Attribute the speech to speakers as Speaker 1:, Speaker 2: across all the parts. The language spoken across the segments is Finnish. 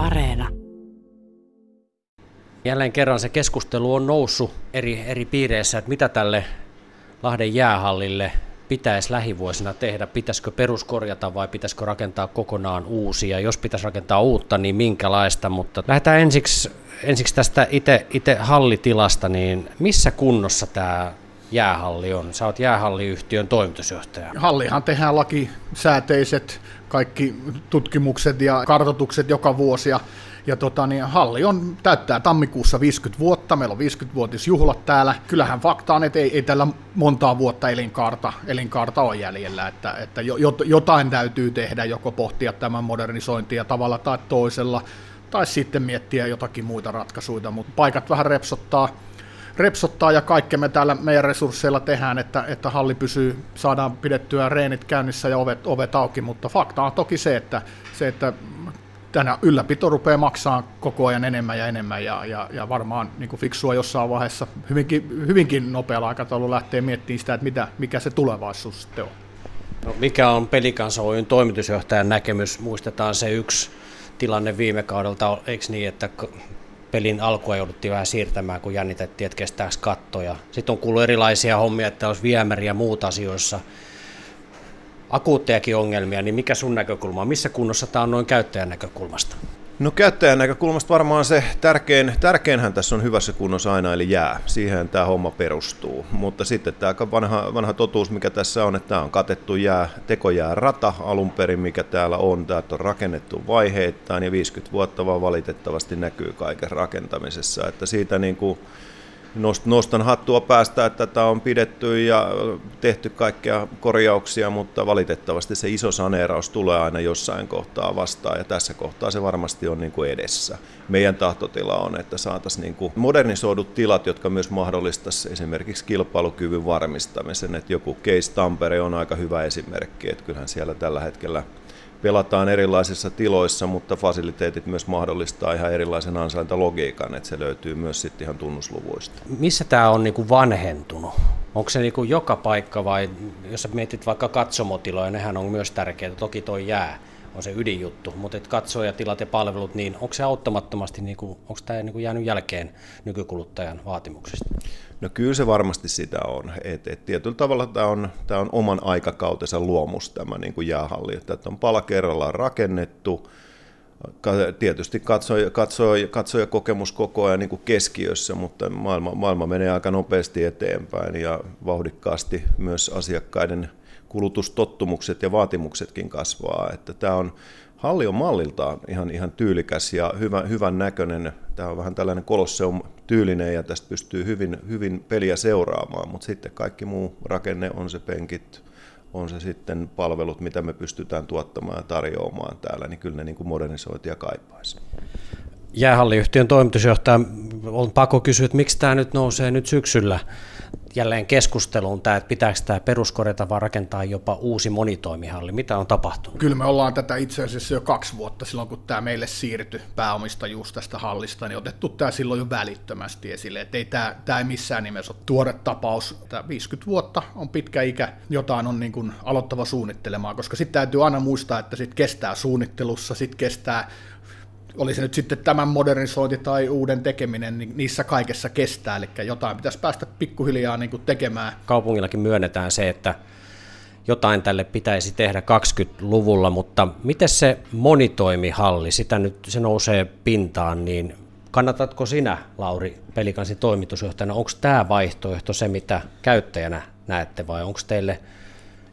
Speaker 1: Areena.
Speaker 2: Jälleen kerran se keskustelu on noussut eri, eri piireissä, että mitä tälle Lahden jäähallille pitäisi lähivuosina tehdä? Pitäisikö peruskorjata vai pitäisikö rakentaa kokonaan uusia? Jos pitäisi rakentaa uutta, niin minkälaista? Mutta lähdetään ensiksi, ensiksi tästä itse hallitilasta, niin missä kunnossa tämä jäähalli on? Sä oot jäähalliyhtiön toimitusjohtaja.
Speaker 3: Hallihan tehdään lakisääteiset kaikki tutkimukset ja kartotukset joka vuosi. Ja, ja tota, niin halli on, täyttää tammikuussa 50 vuotta, meillä on 50-vuotisjuhlat täällä. Kyllähän fakta on, että ei, ei tällä montaa vuotta elinkaarta, elinkaarta ole jäljellä, että, että jo, jotain täytyy tehdä, joko pohtia tämän modernisointia tavalla tai toisella, tai sitten miettiä jotakin muita ratkaisuja, mutta paikat vähän repsottaa, repsottaa ja kaikkea me täällä meidän resursseilla tehdään, että, että halli pysyy, saadaan pidettyä reenit käynnissä ja ovet, ovet auki, mutta fakta on toki se, että, se, että tänä ylläpito rupeaa maksaa koko ajan enemmän ja enemmän ja, ja, ja varmaan niin kuin fiksua jossain vaiheessa hyvinkin, hyvinkin nopealla aikataululla lähtee miettimään sitä, että mitä, mikä se tulevaisuus sitten on.
Speaker 2: No, mikä on Pelikansa Oyn toimitusjohtajan näkemys? Muistetaan se yksi tilanne viime kaudelta, eikö niin, että pelin alkua jouduttiin vähän siirtämään, kun jännitettiin, että kestääkö kattoja. Sitten on kuullut erilaisia hommia, että olisi viemäri ja muut asioissa akuuttejakin ongelmia, niin mikä sun näkökulma on? Missä kunnossa tämä on noin käyttäjän näkökulmasta?
Speaker 4: No käyttäjän näkökulmasta varmaan se tärkein, tärkeinhän tässä on hyvässä kunnossa aina, eli jää. Siihen tämä homma perustuu. Mutta sitten tämä vanha, vanha totuus, mikä tässä on, että tämä on katettu jää, tekojää rata alun perin, mikä täällä on. Tämä on rakennettu vaiheittain ja 50 vuotta vaan valitettavasti näkyy kaiken rakentamisessa. Että siitä niin kuin nostan hattua päästä, että tätä on pidetty ja tehty kaikkia korjauksia, mutta valitettavasti se iso saneeraus tulee aina jossain kohtaa vastaan ja tässä kohtaa se varmasti on niin kuin edessä. Meidän tahtotila on, että saataisiin niin kuin modernisoidut tilat, jotka myös mahdollistaisi esimerkiksi kilpailukyvyn varmistamisen, että joku Case Tampere on aika hyvä esimerkki, että kyllähän siellä tällä hetkellä pelataan erilaisissa tiloissa, mutta fasiliteetit myös mahdollistaa ihan erilaisen ansaintalogiikan, että se löytyy myös sitten ihan tunnusluvuista.
Speaker 2: Missä tämä on niinku vanhentunut? Onko se niinku joka paikka vai jos mietit vaikka katsomotiloja, nehän on myös tärkeitä, toki toi jää on se ydinjuttu, mutta et tilat ja palvelut, niin onko se auttamattomasti, niinku, onko tämä niinku jäänyt jälkeen nykykuluttajan vaatimuksista?
Speaker 4: No kyllä se varmasti sitä on. Et, et tietyllä tavalla tämä on, tämä on oman aikakautensa luomus tämä niin kuin jäähalli, että on pala kerrallaan rakennettu, tietysti katsoja, katsoja, katsoja kokemus koko ajan niin kuin keskiössä, mutta maailma, maailma menee aika nopeasti eteenpäin ja vauhdikkaasti myös asiakkaiden kulutustottumukset ja vaatimuksetkin kasvaa. Että tämä on halli on malliltaan ihan, ihan tyylikäs ja hyvä, hyvän näköinen. Tämä on vähän tällainen kolosseum tyylinen ja tästä pystyy hyvin, hyvin peliä seuraamaan, mutta sitten kaikki muu rakenne on se penkit, on se sitten palvelut, mitä me pystytään tuottamaan ja tarjoamaan täällä, niin kyllä ne niin kuin modernisointia kaipaisi.
Speaker 2: Jäähalliyhtiön toimitusjohtaja, on pakko kysyä, että miksi tämä nyt nousee nyt syksyllä jälleen keskusteluun tämä, että pitääkö tämä peruskorjata vai rakentaa jopa uusi monitoimihalli. Mitä on tapahtunut?
Speaker 3: Kyllä me ollaan tätä itse asiassa jo kaksi vuotta silloin, kun tämä meille siirtyi pääomistajuus tästä hallista, niin otettu tämä silloin jo välittömästi esille. Että ei tämä, tämä ei missään nimessä ole tuore tapaus. Tämä 50 vuotta on pitkä ikä, jotain on niin kuin aloittava suunnittelemaan, koska sitten täytyy aina muistaa, että sitten kestää suunnittelussa, sitten kestää oli se nyt sitten tämän modernisointi tai uuden tekeminen, niin niissä kaikessa kestää, eli jotain pitäisi päästä pikkuhiljaa niin kuin tekemään.
Speaker 2: Kaupungillakin myönnetään se, että jotain tälle pitäisi tehdä 20-luvulla, mutta miten se monitoimihalli, sitä nyt se nousee pintaan, niin kannatatko sinä, Lauri Pelikansin toimitusjohtajana, onko tämä vaihtoehto se, mitä käyttäjänä näette, vai onko teille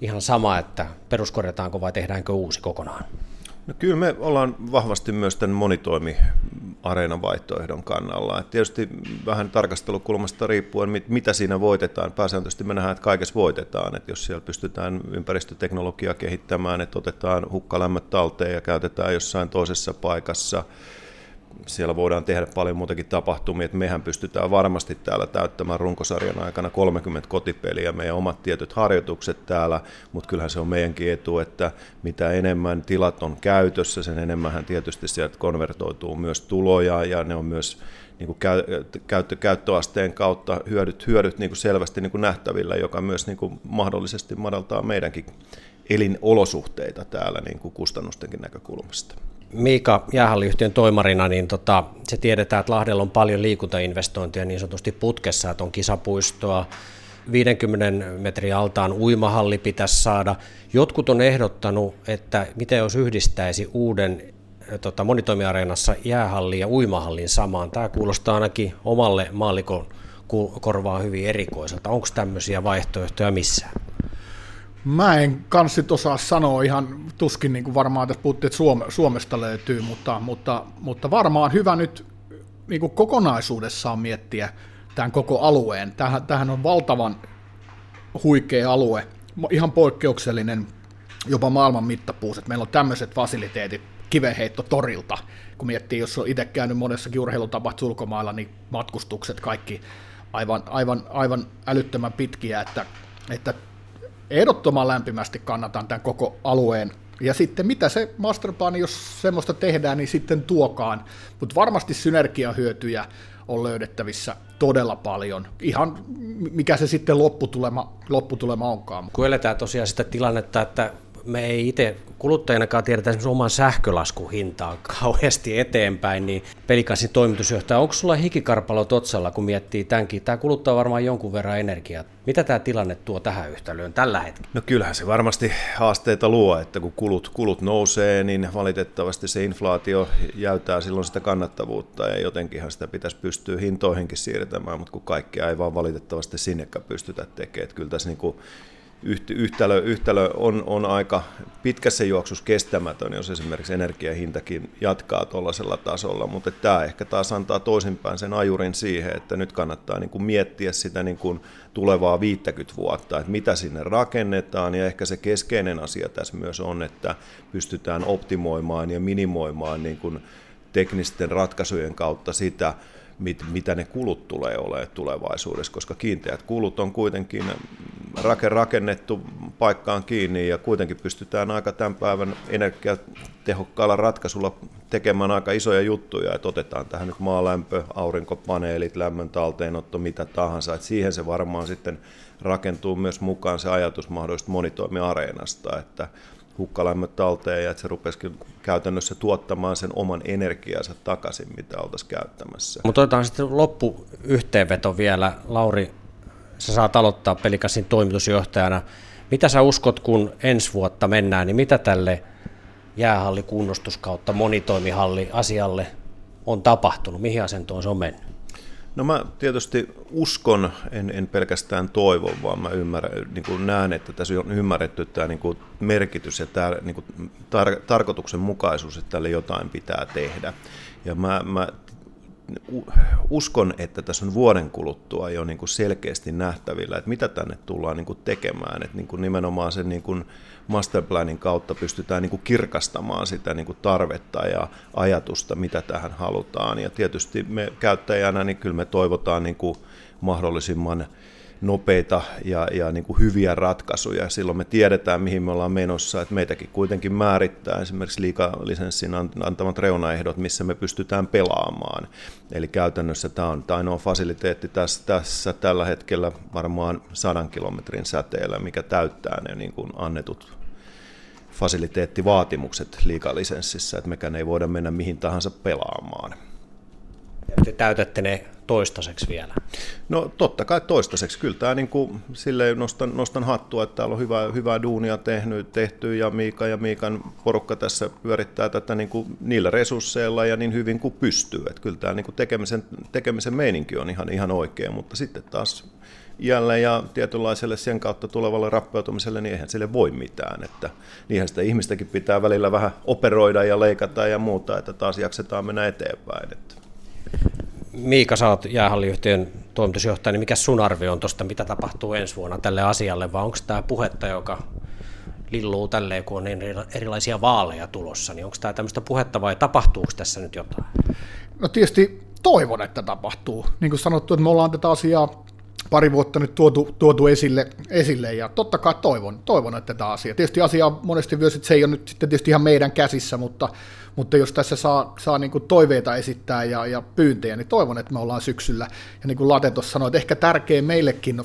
Speaker 2: ihan sama, että peruskorjataanko vai tehdäänkö uusi kokonaan?
Speaker 4: No kyllä me ollaan vahvasti myös tämän monitoimi areenan vaihtoehdon kannalla. Et tietysti vähän tarkastelukulmasta riippuen, mitä siinä voitetaan. Pääsääntöisesti me nähdään, että kaikessa voitetaan. Et jos siellä pystytään ympäristöteknologiaa kehittämään, että otetaan hukkalämmöt talteen ja käytetään jossain toisessa paikassa – siellä voidaan tehdä paljon muutakin tapahtumia, että mehän pystytään varmasti täällä täyttämään runkosarjan aikana 30 kotipeliä, meidän omat tietyt harjoitukset täällä, mutta kyllähän se on meidänkin etu, että mitä enemmän tilat on käytössä, sen enemmän tietysti sieltä konvertoituu myös tuloja ja ne on myös niin kuin käyttö, käyttöasteen kautta hyödyt, hyödyt niin kuin selvästi niin kuin nähtävillä, joka myös niin kuin mahdollisesti madaltaa meidänkin elinolosuhteita täällä niin kuin kustannustenkin näkökulmasta.
Speaker 2: Miika jäähalliyhtiön toimarina, niin tota, se tiedetään, että Lahdella on paljon liikuntainvestointeja niin sanotusti putkessa, että on kisapuistoa, 50 metrin altaan uimahalli pitäisi saada. Jotkut on ehdottanut, että miten jos yhdistäisi uuden tota, monitoimiareenassa jäähalli ja uimahallin samaan. Tämä kuulostaa ainakin omalle maallikon korvaan hyvin erikoiselta. Onko tämmöisiä vaihtoehtoja missään?
Speaker 3: Mä en kanssa osaa sanoa ihan tuskin niin kuin varmaan tässä puhuttiin, että Suome, Suomesta löytyy, mutta, mutta, mutta varmaan hyvä nyt niin kuin kokonaisuudessaan miettiä tämän koko alueen. Tähän, tähän on valtavan huikea alue, ihan poikkeuksellinen jopa maailman mittapuus, meillä on tämmöiset fasiliteetit kiveheitto torilta, kun miettii, jos on itse käynyt monessakin urheilutapahtumassa ulkomailla, niin matkustukset kaikki aivan, aivan, aivan älyttömän pitkiä, että, että ehdottoman lämpimästi kannatan tämän koko alueen. Ja sitten mitä se masterplan, jos semmoista tehdään, niin sitten tuokaan. Mutta varmasti synergiahyötyjä on löydettävissä todella paljon. Ihan mikä se sitten lopputulema, lopputulema onkaan.
Speaker 2: Kun eletään tosiaan sitä tilannetta, että me ei itse kuluttajanakaan tiedetä esimerkiksi oman sähkölaskun hintaa kauheasti eteenpäin, niin pelikasin toimitusjohtaja, onko sulla hikikarpalo totsalla, kun miettii tämänkin? Tämä kuluttaa varmaan jonkun verran energiaa. Mitä tämä tilanne tuo tähän yhtälöön tällä hetkellä?
Speaker 4: No kyllähän se varmasti haasteita luo, että kun kulut, kulut nousee, niin valitettavasti se inflaatio jäytää silloin sitä kannattavuutta ja jotenkinhan sitä pitäisi pystyä hintoihinkin siirtämään, mutta kun kaikki ei vaan valitettavasti sinnekään pystytä tekemään. Että kyllä tässä niin kuin yhtälö, yhtälö on, on aika pitkässä juoksussa kestämätön, jos esimerkiksi energiahintakin jatkaa tuollaisella tasolla, mutta tämä ehkä taas antaa toisinpäin sen ajurin siihen, että nyt kannattaa niin kuin miettiä sitä niin kuin tulevaa 50 vuotta, että mitä sinne rakennetaan, ja ehkä se keskeinen asia tässä myös on, että pystytään optimoimaan ja minimoimaan niin kuin teknisten ratkaisujen kautta sitä, mit, mitä ne kulut tulee olemaan tulevaisuudessa, koska kiinteät kulut on kuitenkin rakennettu paikkaan kiinni ja kuitenkin pystytään aika tämän päivän energiatehokkaalla ratkaisulla tekemään aika isoja juttuja, että otetaan tähän nyt maalämpö, aurinkopaneelit, lämmön talteenotto, mitä tahansa, että siihen se varmaan sitten rakentuu myös mukaan se ajatus mahdollisesta monitoimiareenasta, että hukkalämmöt talteen ja että se rupesikin käytännössä tuottamaan sen oman energiansa takaisin, mitä oltaisiin käyttämässä.
Speaker 2: Mutta otetaan sitten loppuyhteenveto vielä. Lauri, sä saat aloittaa Pelikasin toimitusjohtajana. Mitä sä uskot, kun ensi vuotta mennään, niin mitä tälle jäähallikunnostuskautta monitoimihalli asialle on tapahtunut? Mihin asentoon se on mennyt?
Speaker 4: No mä tietysti uskon, en, en pelkästään toivo, vaan mä ymmärrän, niin kuin näen, että tässä on ymmärretty tämä niin kuin merkitys ja tämä niin kuin tar- tarkoituksenmukaisuus, että tälle jotain pitää tehdä. Ja mä, mä uskon, että tässä on vuoden kuluttua jo niin kuin selkeästi nähtävillä, että mitä tänne tullaan niin kuin tekemään. Että niin kuin nimenomaan sen niin kuin masterplanin kautta pystytään niin kuin kirkastamaan sitä niin kuin tarvetta ja ajatusta, mitä tähän halutaan. Ja tietysti me käyttäjänä, niin kyllä me toivotaan niin kuin mahdollisimman nopeita ja, ja niin kuin hyviä ratkaisuja. Silloin me tiedetään, mihin me ollaan menossa, että meitäkin kuitenkin määrittää esimerkiksi liikalisenssin antamat reunaehdot, missä me pystytään pelaamaan. Eli käytännössä tämä on ainoa fasiliteetti tässä, tässä tällä hetkellä varmaan sadan kilometrin säteellä, mikä täyttää ne niin kuin annetut fasiliteettivaatimukset liikalisenssissä, että mekään ei voida mennä mihin tahansa pelaamaan.
Speaker 2: Te täytätte ne toistaiseksi vielä?
Speaker 4: No totta kai toistaiseksi. Kyllä tämä niin kuin, silleen nostan, nostan hattua, että täällä on hyvää, hyvää duunia tehnyt, tehty ja Miika ja Miikan porukka tässä pyörittää tätä niin kuin niillä resursseilla ja niin hyvin kuin pystyy. Että kyllä tämä niin kuin tekemisen, tekemisen meininki on ihan, ihan oikein, mutta sitten taas iälle ja tietynlaiselle sen kautta tulevalle rappeutumiselle, niin eihän sille voi mitään. Että niinhän sitä ihmistäkin pitää välillä vähän operoida ja leikata ja muuta, että taas jaksetaan mennä eteenpäin. Että.
Speaker 2: Miika, sä oot jäähalliyhtiön toimitusjohtaja, niin mikä sun arvio on tuosta, mitä tapahtuu ensi vuonna tälle asialle, vai onko tämä puhetta, joka lilluu tälleen, kun on niin erilaisia vaaleja tulossa, niin onko tämä tämmöistä puhetta vai tapahtuuko tässä nyt jotain?
Speaker 3: No tietysti toivon, että tapahtuu. Niin kuin sanottu, että me ollaan tätä asiaa pari vuotta nyt tuotu, tuotu esille, esille, ja totta kai toivon, toivon että tämä asia. Tietysti asia on monesti myös, että se ei ole nyt sitten tietysti ihan meidän käsissä, mutta, mutta jos tässä saa, saa niin toiveita esittää ja, ja pyyntejä, niin toivon, että me ollaan syksyllä. Ja niin kuin Late tuossa sanoi, että ehkä tärkein meillekin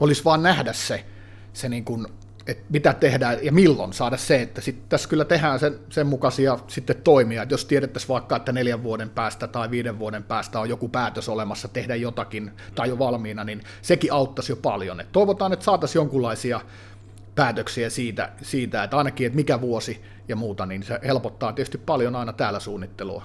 Speaker 3: olisi vaan nähdä se, se niin kuin että mitä tehdään ja milloin saada se, että sit tässä kyllä tehdään sen, sen mukaisia sitten toimia, että jos tiedettäisiin vaikka, että neljän vuoden päästä tai viiden vuoden päästä on joku päätös olemassa tehdä jotakin tai jo valmiina, niin sekin auttaisi jo paljon. Et toivotaan, että saataisiin jonkunlaisia päätöksiä siitä, siitä, että ainakin, että mikä vuosi ja muuta, niin se helpottaa tietysti paljon aina täällä suunnittelua.